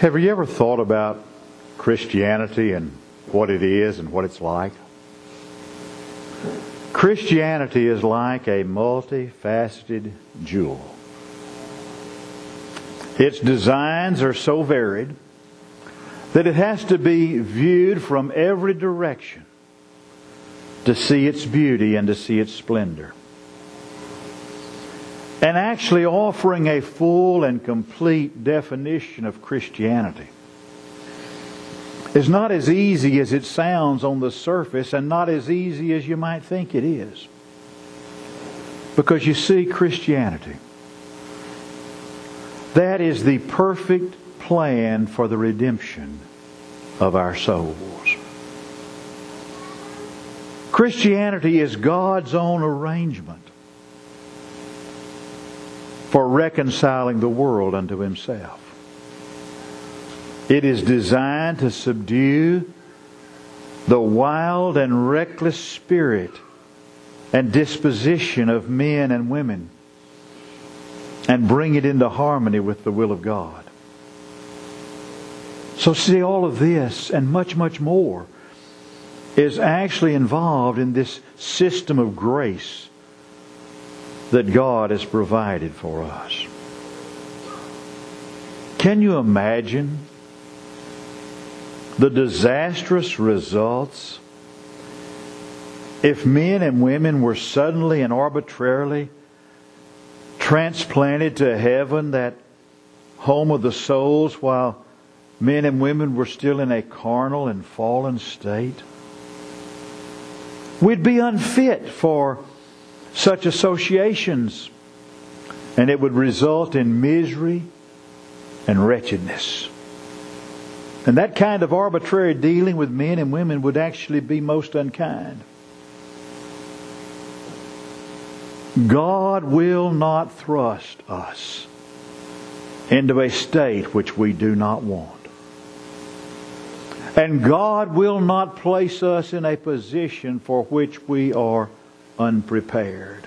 Have you ever thought about Christianity and what it is and what it's like? Christianity is like a multifaceted jewel. Its designs are so varied that it has to be viewed from every direction to see its beauty and to see its splendor. And actually offering a full and complete definition of Christianity is not as easy as it sounds on the surface and not as easy as you might think it is. Because you see, Christianity, that is the perfect plan for the redemption of our souls. Christianity is God's own arrangement for reconciling the world unto Himself. It is designed to subdue the wild and reckless spirit and disposition of men and women and bring it into harmony with the will of God. So, see, all of this and much, much more is actually involved in this system of grace that God has provided for us. Can you imagine the disastrous results if men and women were suddenly and arbitrarily transplanted to heaven, that home of the souls, while men and women were still in a carnal and fallen state? We'd be unfit for such associations, and it would result in misery and wretchedness. And that kind of arbitrary dealing with men and women would actually be most unkind. God will not thrust us into a state which we do not want. And God will not place us in a position for which we are unprepared.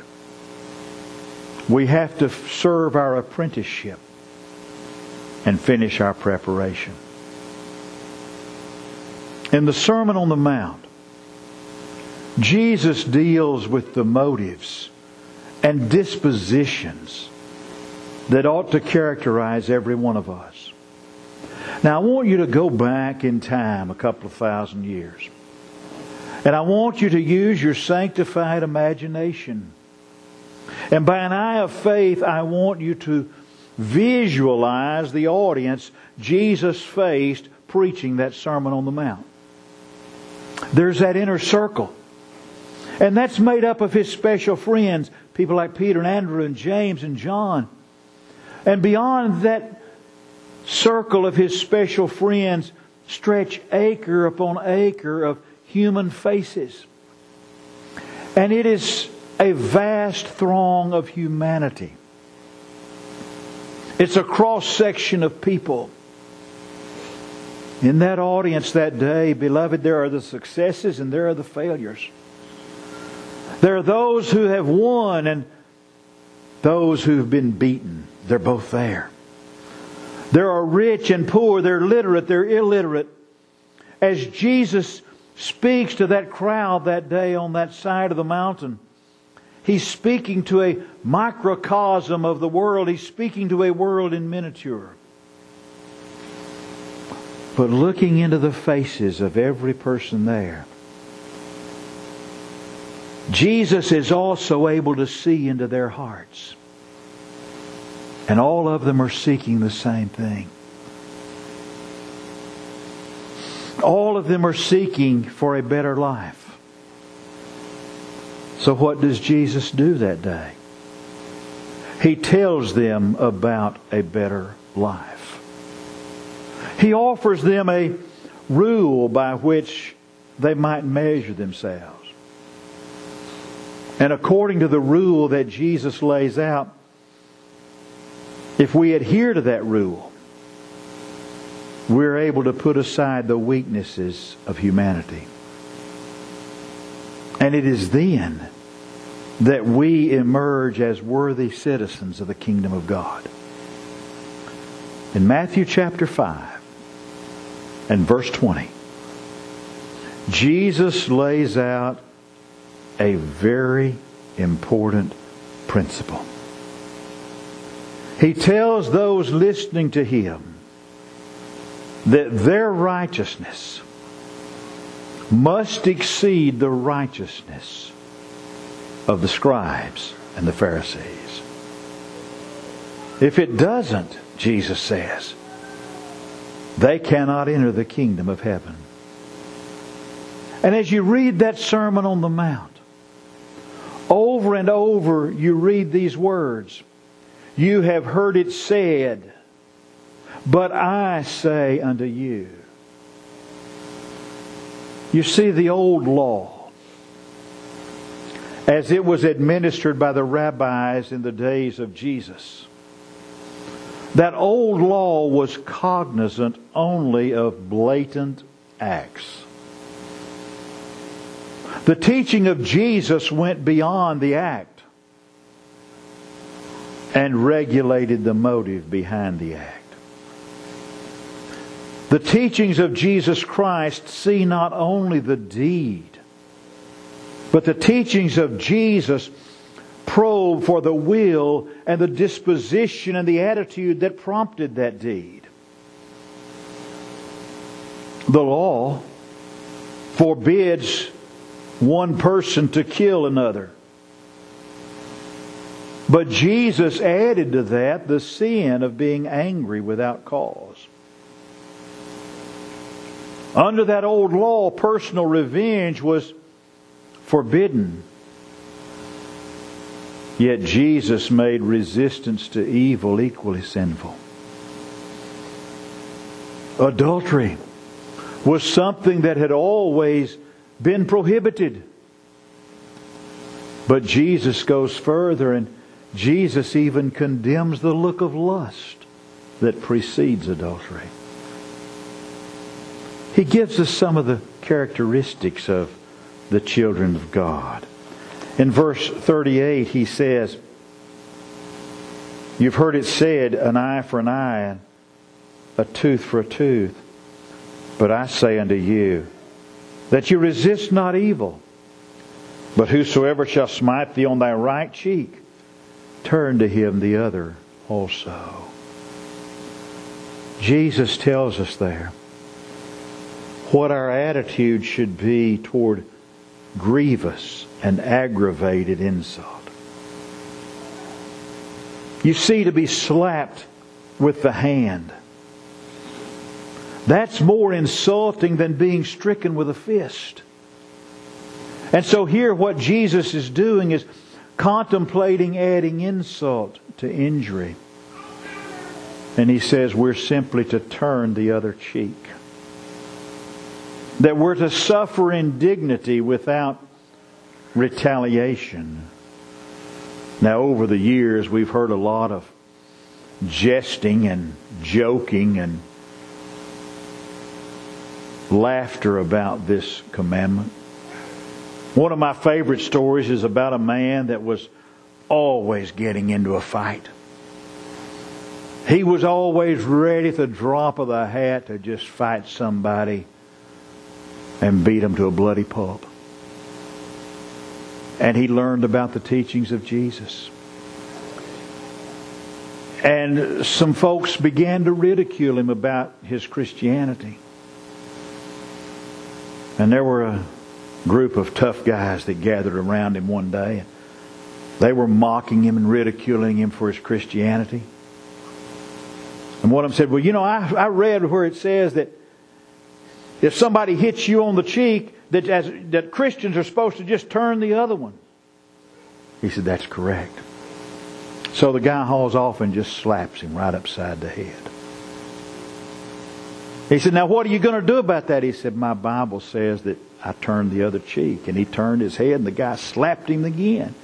We have to serve our apprenticeship and finish our preparation. In the Sermon on the Mount, Jesus deals with the motives and dispositions that ought to characterize every one of us. Now, I want you to go back in time a couple of thousand years. And I want you to use your sanctified imagination. And by an eye of faith, I want you to visualize the audience Jesus faced preaching that Sermon on the Mount. There's that inner circle. And that's made up of his special friends, people like Peter and Andrew and James and John. And beyond that circle of his special friends stretch acre upon acre of human faces. And it is a vast throng of humanity. It's a cross section of people. In that audience that day, beloved, there are the successes and there are the failures. There are those who have won and those who've been beaten. They're both there. There are rich and poor. They're literate. They're illiterate. As Jesus speaks to that crowd that day on that side of the mountain. He's speaking to a microcosm of the world. He's speaking to a world in miniature. But looking into the faces of every person there, Jesus is also able to see into their hearts. And all of them are seeking the same thing. All of them are seeking for a better life. So, what does Jesus do that day? He tells them about a better life. He offers them a rule by which they might measure themselves. And according to the rule that Jesus lays out, if we adhere to that rule, we're able to put aside the weaknesses of humanity. And it is then that we emerge as worthy citizens of the kingdom of God. In Matthew chapter 5, and verse 20, Jesus lays out a very important principle. He tells those listening to him that their righteousness must exceed the righteousness of the scribes and the Pharisees. If it doesn't, Jesus says, they cannot enter the kingdom of heaven. And as you read that Sermon on the Mount, over and over you read these words you have heard it said, but I say unto you. You see, the old law, as it was administered by the rabbis in the days of Jesus, that old law was cognizant only of blatant acts. The teaching of Jesus went beyond the act and regulated the motive behind the act. The teachings of Jesus Christ see not only the deed, but the teachings of Jesus probe for the will and the disposition and the attitude that prompted that deed. The law forbids one person to kill another. But Jesus added to that the sin of being angry without cause. Under that old law, personal revenge was forbidden. Yet Jesus made resistance to evil equally sinful. Adultery was something that had always been prohibited. But Jesus goes further and Jesus even condemns the look of lust that precedes adultery. He gives us some of the characteristics of the children of God. In verse 38, he says, You've heard it said, an eye for an eye, and a tooth for a tooth. But I say unto you, that you resist not evil, but whosoever shall smite thee on thy right cheek, turn to him the other also. Jesus tells us there what our attitude should be toward grievous and aggravated insult. You see, to be slapped with the hand. That's more insulting than being stricken with a fist. And so here what Jesus is doing is contemplating adding insult to injury. And he says we're simply to turn the other cheek. That we're to suffer indignity without retaliation. Now, over the years, we've heard a lot of jesting and joking and laughter about this commandment. One of my favorite stories is about a man that was always getting into a fight. He was always ready at the drop of the hat to just fight somebody and beat him to a bloody pulp. And he learned about the teachings of Jesus. And some folks began to ridicule him about his Christianity. And there were a group of tough guys that gathered around him one day. They were mocking him and ridiculing him for his Christianity. And one of them said, Well, you know, I, I read where it says that if somebody hits you on the cheek, that, as, that Christians are supposed to just turn the other one. He said, That's correct. So the guy hauls off and just slaps him right upside the head. He said, Now what are you going to do about that? He said, My Bible says that I turned the other cheek. And he turned his head and the guy slapped him again.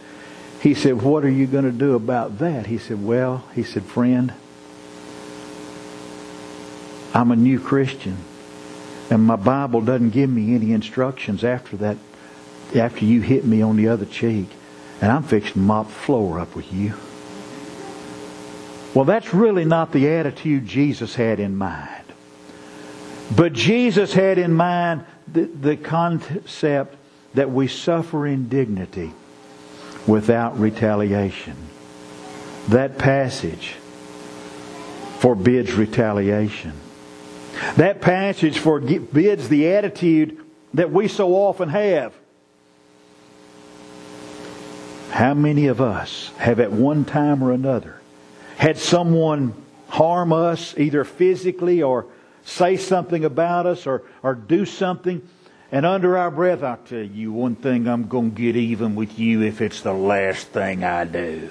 He said, What are you going to do about that? He said, Well, he said, Friend, I'm a new Christian. And my Bible doesn't give me any instructions after that, after you hit me on the other cheek. And I'm fixing to mop the floor up with you. Well, that's really not the attitude Jesus had in mind. But Jesus had in mind the, the concept that we suffer indignity without retaliation. That passage forbids retaliation. That passage forbids the attitude that we so often have. How many of us have at one time or another had someone harm us either physically or say something about us or, or do something and under our breath, I'll tell you one thing, I'm going to get even with you if it's the last thing I do.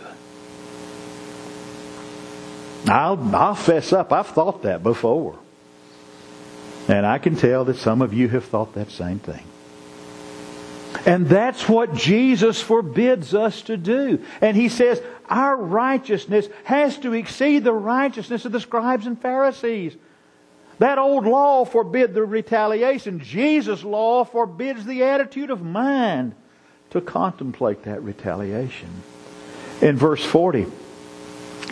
I'll, I'll fess up. I've thought that before. And I can tell that some of you have thought that same thing. And that's what Jesus forbids us to do. And he says our righteousness has to exceed the righteousness of the scribes and Pharisees. That old law forbid the retaliation. Jesus' law forbids the attitude of mind to contemplate that retaliation. In verse 40,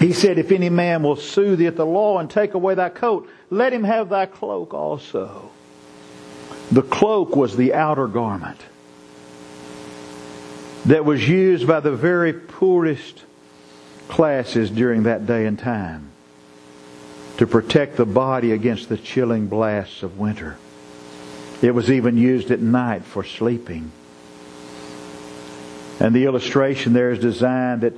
he said, If any man will sue thee at the law and take away thy coat, let him have thy cloak also. The cloak was the outer garment that was used by the very poorest classes during that day and time to protect the body against the chilling blasts of winter. It was even used at night for sleeping. And the illustration there is designed that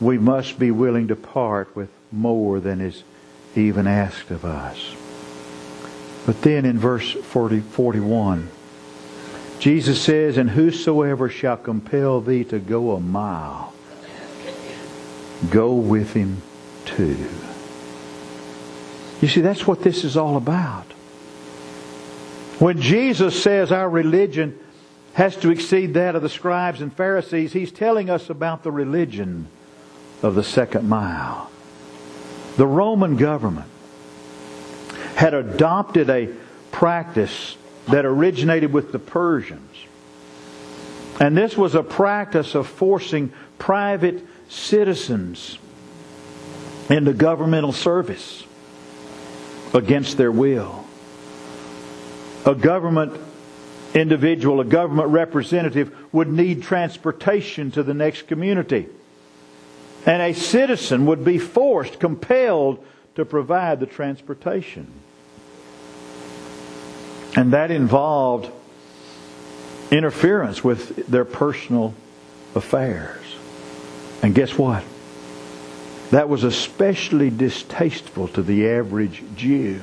we must be willing to part with more than is even asked of us. But then in verse 40, 41, Jesus says, And whosoever shall compel thee to go a mile, go with him two. You see, that's what this is all about. When Jesus says our religion has to exceed that of the scribes and Pharisees, he's telling us about the religion of the second mile. The Roman government had adopted a practice that originated with the Persians. And this was a practice of forcing private citizens into governmental service against their will. A government individual, a government representative would need transportation to the next community. And a citizen would be forced, compelled to provide the transportation. And that involved interference with their personal affairs. And guess what? That was especially distasteful to the average Jew.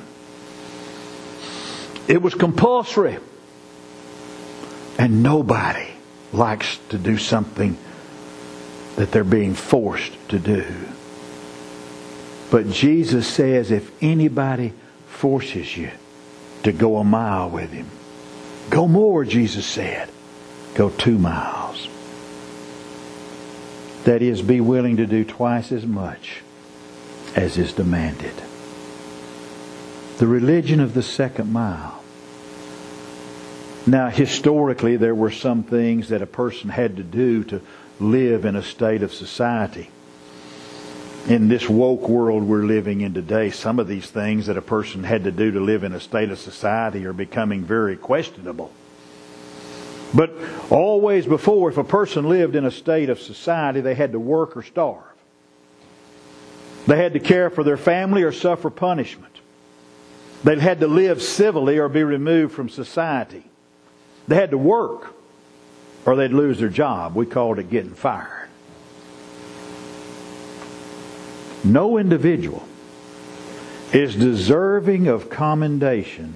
It was compulsory. And nobody likes to do something that they're being forced to do. But Jesus says if anybody forces you to go a mile with him, go more, Jesus said. Go two miles. That is, be willing to do twice as much as is demanded. The religion of the second mile. Now, historically, there were some things that a person had to do to live in a state of society. In this woke world we're living in today, some of these things that a person had to do to live in a state of society are becoming very questionable. But always before, if a person lived in a state of society, they had to work or starve. They had to care for their family or suffer punishment. They had to live civilly or be removed from society. They had to work or they'd lose their job. We called it getting fired. No individual is deserving of commendation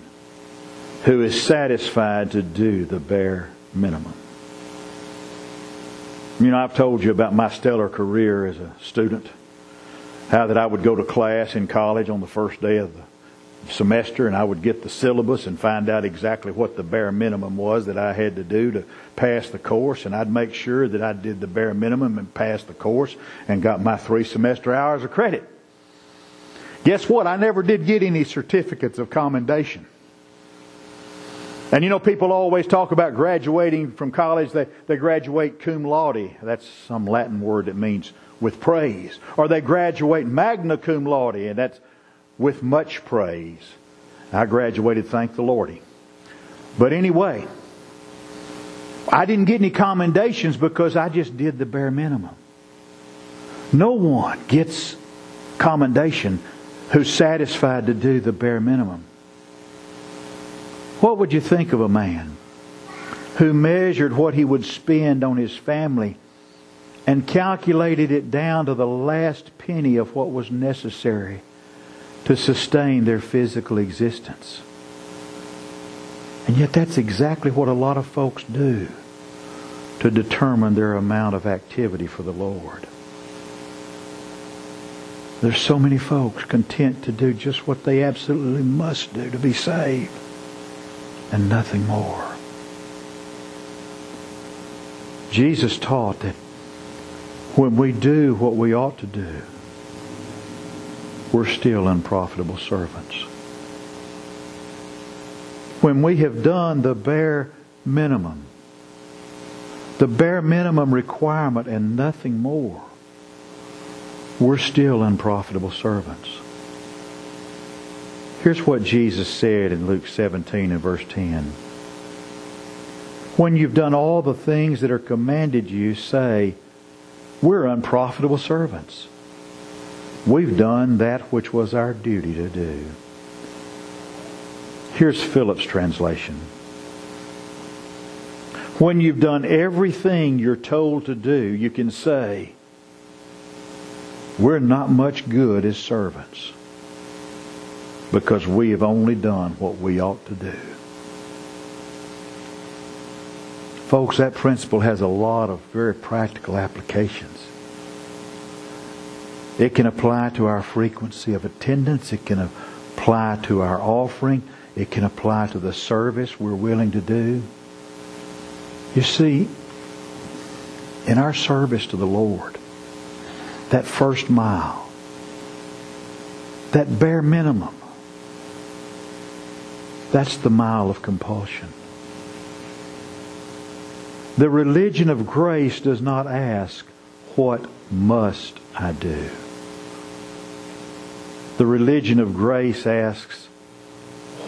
who is satisfied to do the bare minimum. You know, I've told you about my stellar career as a student. How that I would go to class in college on the first day of the semester and I would get the syllabus and find out exactly what the bare minimum was that I had to do to pass the course and I'd make sure that I did the bare minimum and passed the course and got my three semester hours of credit. Guess what? I never did get any certificates of commendation. And you know, people always talk about graduating from college. They, they graduate cum laude. That's some Latin word that means with praise. Or they graduate magna cum laude, and that's with much praise. I graduated, thank the Lordy. But anyway, I didn't get any commendations because I just did the bare minimum. No one gets commendation who's satisfied to do the bare minimum. What would you think of a man who measured what he would spend on his family and calculated it down to the last penny of what was necessary to sustain their physical existence? And yet that's exactly what a lot of folks do to determine their amount of activity for the Lord. There's so many folks content to do just what they absolutely must do to be saved and nothing more. Jesus taught that when we do what we ought to do, we're still unprofitable servants. When we have done the bare minimum, the bare minimum requirement and nothing more, we're still unprofitable servants. Here's what Jesus said in Luke 17 and verse 10. When you've done all the things that are commanded you, say, We're unprofitable servants. We've done that which was our duty to do. Here's Phillips' translation. When you've done everything you're told to do, you can say, we're not much good as servants because we have only done what we ought to do. Folks, that principle has a lot of very practical applications. It can apply to our frequency of attendance. It can apply to our offering. It can apply to the service we're willing to do. You see, in our service to the Lord, that first mile, that bare minimum, that's the mile of compulsion. The religion of grace does not ask, What must I do? The religion of grace asks,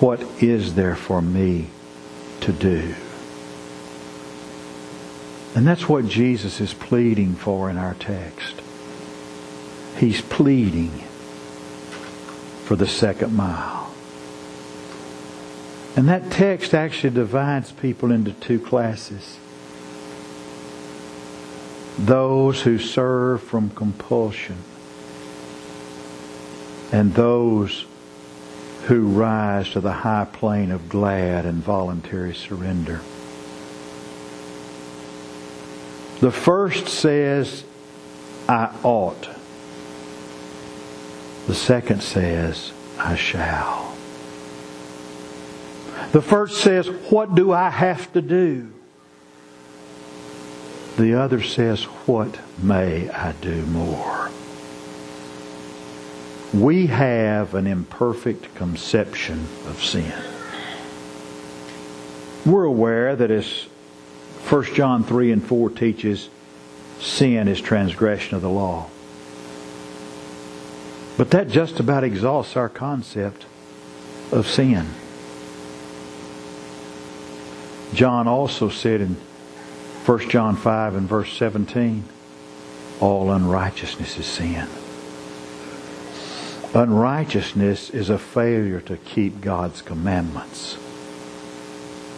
What is there for me to do? And that's what Jesus is pleading for in our text. He's pleading for the second mile. And that text actually divides people into two classes. Those who serve from compulsion and those who rise to the high plane of glad and voluntary surrender. The first says, I ought. The second says, I shall. The first says, What do I have to do? The other says, What may I do more? We have an imperfect conception of sin. We're aware that as 1 John 3 and 4 teaches, sin is transgression of the law. But that just about exhausts our concept of sin. John also said in 1 John 5 and verse 17, all unrighteousness is sin. Unrighteousness is a failure to keep God's commandments.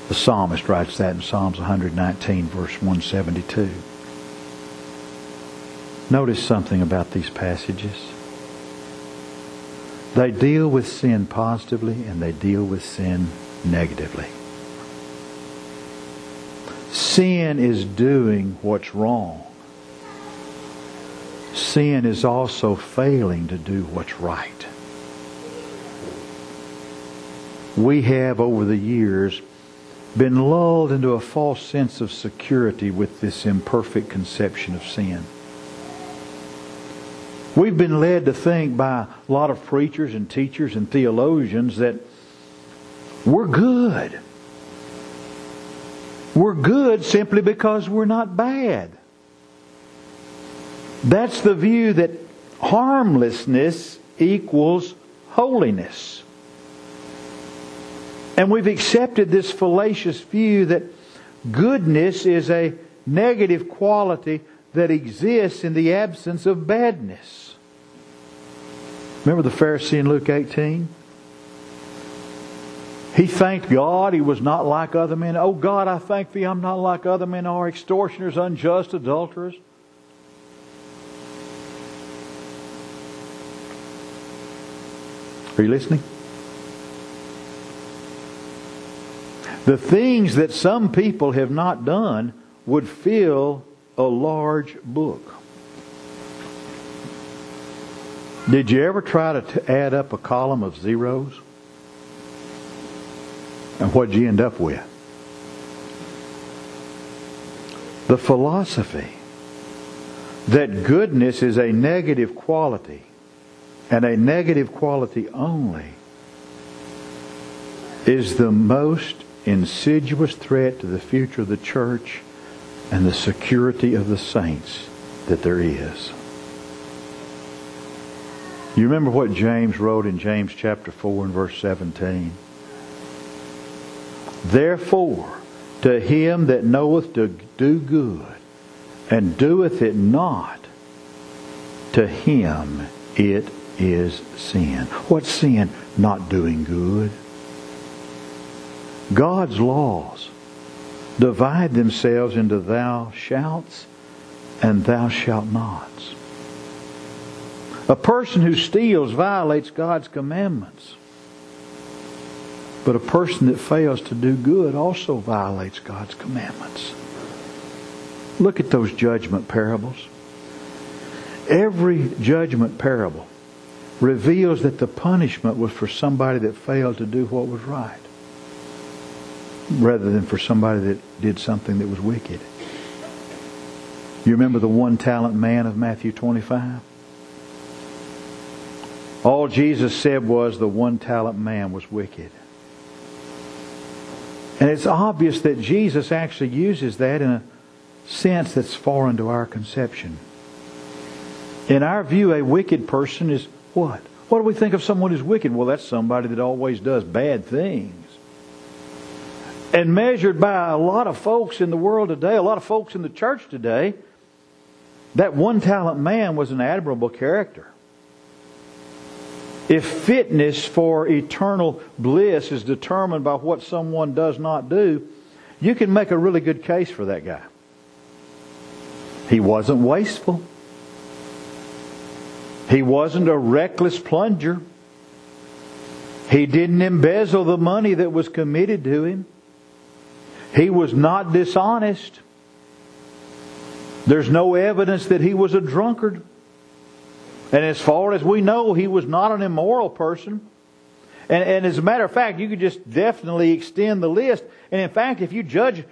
The psalmist writes that in Psalms 119, verse 172. Notice something about these passages. They deal with sin positively and they deal with sin negatively. Sin is doing what's wrong. Sin is also failing to do what's right. We have over the years been lulled into a false sense of security with this imperfect conception of sin. We've been led to think by a lot of preachers and teachers and theologians that we're good. We're good simply because we're not bad. That's the view that harmlessness equals holiness. And we've accepted this fallacious view that goodness is a negative quality that exists in the absence of badness. Remember the Pharisee in Luke 18? He thanked God he was not like other men. Oh God, I thank thee I'm not like other men are, extortioners, unjust, adulterers. Are you listening? The things that some people have not done would fill a large book. Did you ever try to add up a column of zeros? And what did you end up with? The philosophy that goodness is a negative quality and a negative quality only is the most insidious threat to the future of the church and the security of the saints that there is. You remember what James wrote in James chapter 4 and verse 17? Therefore, to him that knoweth to do good and doeth it not, to him it is sin. What's sin? Not doing good. God's laws divide themselves into thou shalt and thou shalt nots. A person who steals violates God's commandments. But a person that fails to do good also violates God's commandments. Look at those judgment parables. Every judgment parable reveals that the punishment was for somebody that failed to do what was right rather than for somebody that did something that was wicked. You remember the one talent man of Matthew 25? All Jesus said was the one talent man was wicked. And it's obvious that Jesus actually uses that in a sense that's foreign to our conception. In our view, a wicked person is what? What do we think of someone who's wicked? Well, that's somebody that always does bad things. And measured by a lot of folks in the world today, a lot of folks in the church today, that one talent man was an admirable character. If fitness for eternal bliss is determined by what someone does not do, you can make a really good case for that guy. He wasn't wasteful. He wasn't a reckless plunger. He didn't embezzle the money that was committed to him. He was not dishonest. There's no evidence that he was a drunkard. And as far as we know, he was not an immoral person. And, and as a matter of fact, you could just definitely extend the list. And in fact, if you judge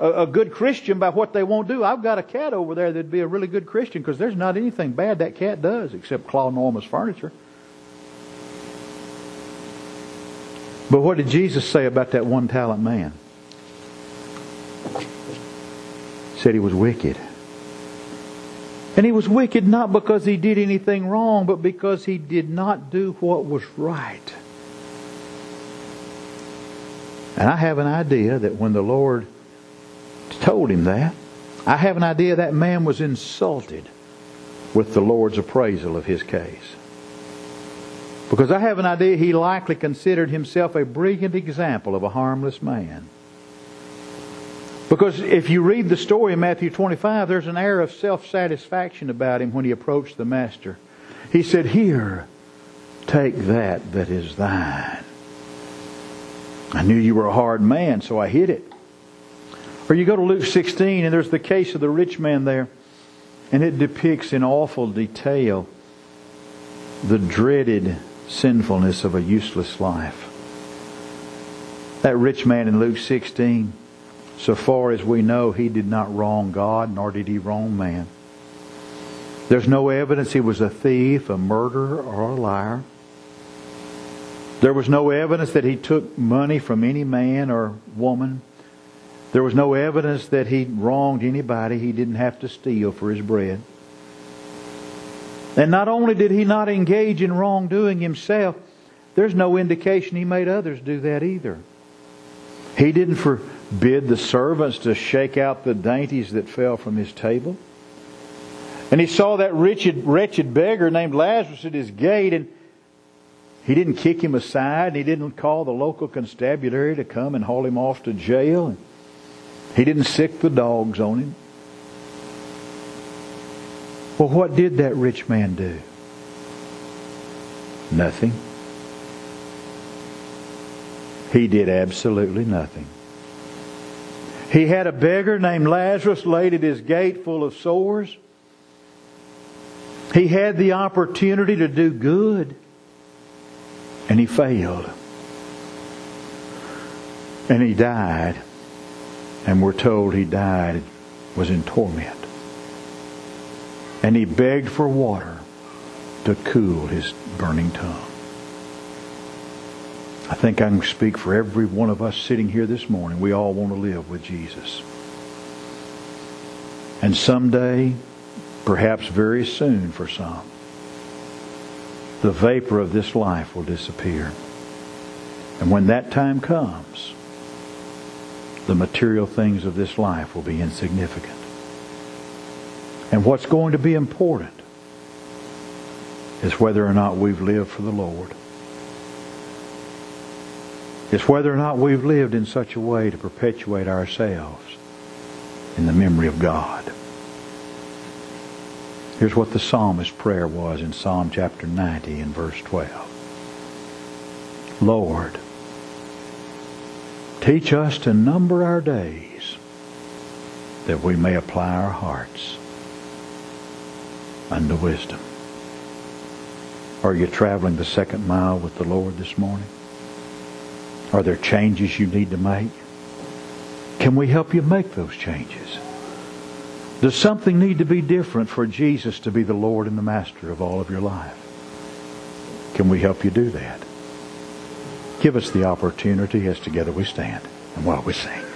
a, a good Christian by what they won't do, I've got a cat over there that'd be a really good Christian because there's not anything bad that cat does except claw Norma's furniture. But what did Jesus say about that one talent man? He said he was wicked. And he was wicked not because he did anything wrong, but because he did not do what was right. And I have an idea that when the Lord told him that, I have an idea that man was insulted with the Lord's appraisal of his case. Because I have an idea he likely considered himself a brilliant example of a harmless man. Because if you read the story in Matthew 25, there's an air of self satisfaction about him when he approached the master. He said, Here, take that that is thine. I knew you were a hard man, so I hid it. Or you go to Luke 16, and there's the case of the rich man there, and it depicts in awful detail the dreaded sinfulness of a useless life. That rich man in Luke 16, so far as we know, he did not wrong God, nor did he wrong man. There's no evidence he was a thief, a murderer, or a liar. There was no evidence that he took money from any man or woman. There was no evidence that he wronged anybody. He didn't have to steal for his bread. And not only did he not engage in wrongdoing himself, there's no indication he made others do that either. He didn't forbid the servants to shake out the dainties that fell from his table. And he saw that wretched, wretched beggar named Lazarus at his gate, and he didn't kick him aside, and he didn't call the local constabulary to come and haul him off to jail. He didn't sick the dogs on him. Well, what did that rich man do? Nothing. He did absolutely nothing. He had a beggar named Lazarus laid at his gate full of sores. He had the opportunity to do good, and he failed. And he died, and we're told he died, was in torment. And he begged for water to cool his burning tongue. I think I can speak for every one of us sitting here this morning. We all want to live with Jesus. And someday, perhaps very soon for some, the vapor of this life will disappear. And when that time comes, the material things of this life will be insignificant. And what's going to be important is whether or not we've lived for the Lord. It's whether or not we've lived in such a way to perpetuate ourselves in the memory of God. Here's what the psalmist's prayer was in Psalm chapter 90 and verse 12. Lord, teach us to number our days that we may apply our hearts unto wisdom. Are you traveling the second mile with the Lord this morning? Are there changes you need to make? Can we help you make those changes? Does something need to be different for Jesus to be the Lord and the Master of all of your life? Can we help you do that? Give us the opportunity as together we stand and while we sing.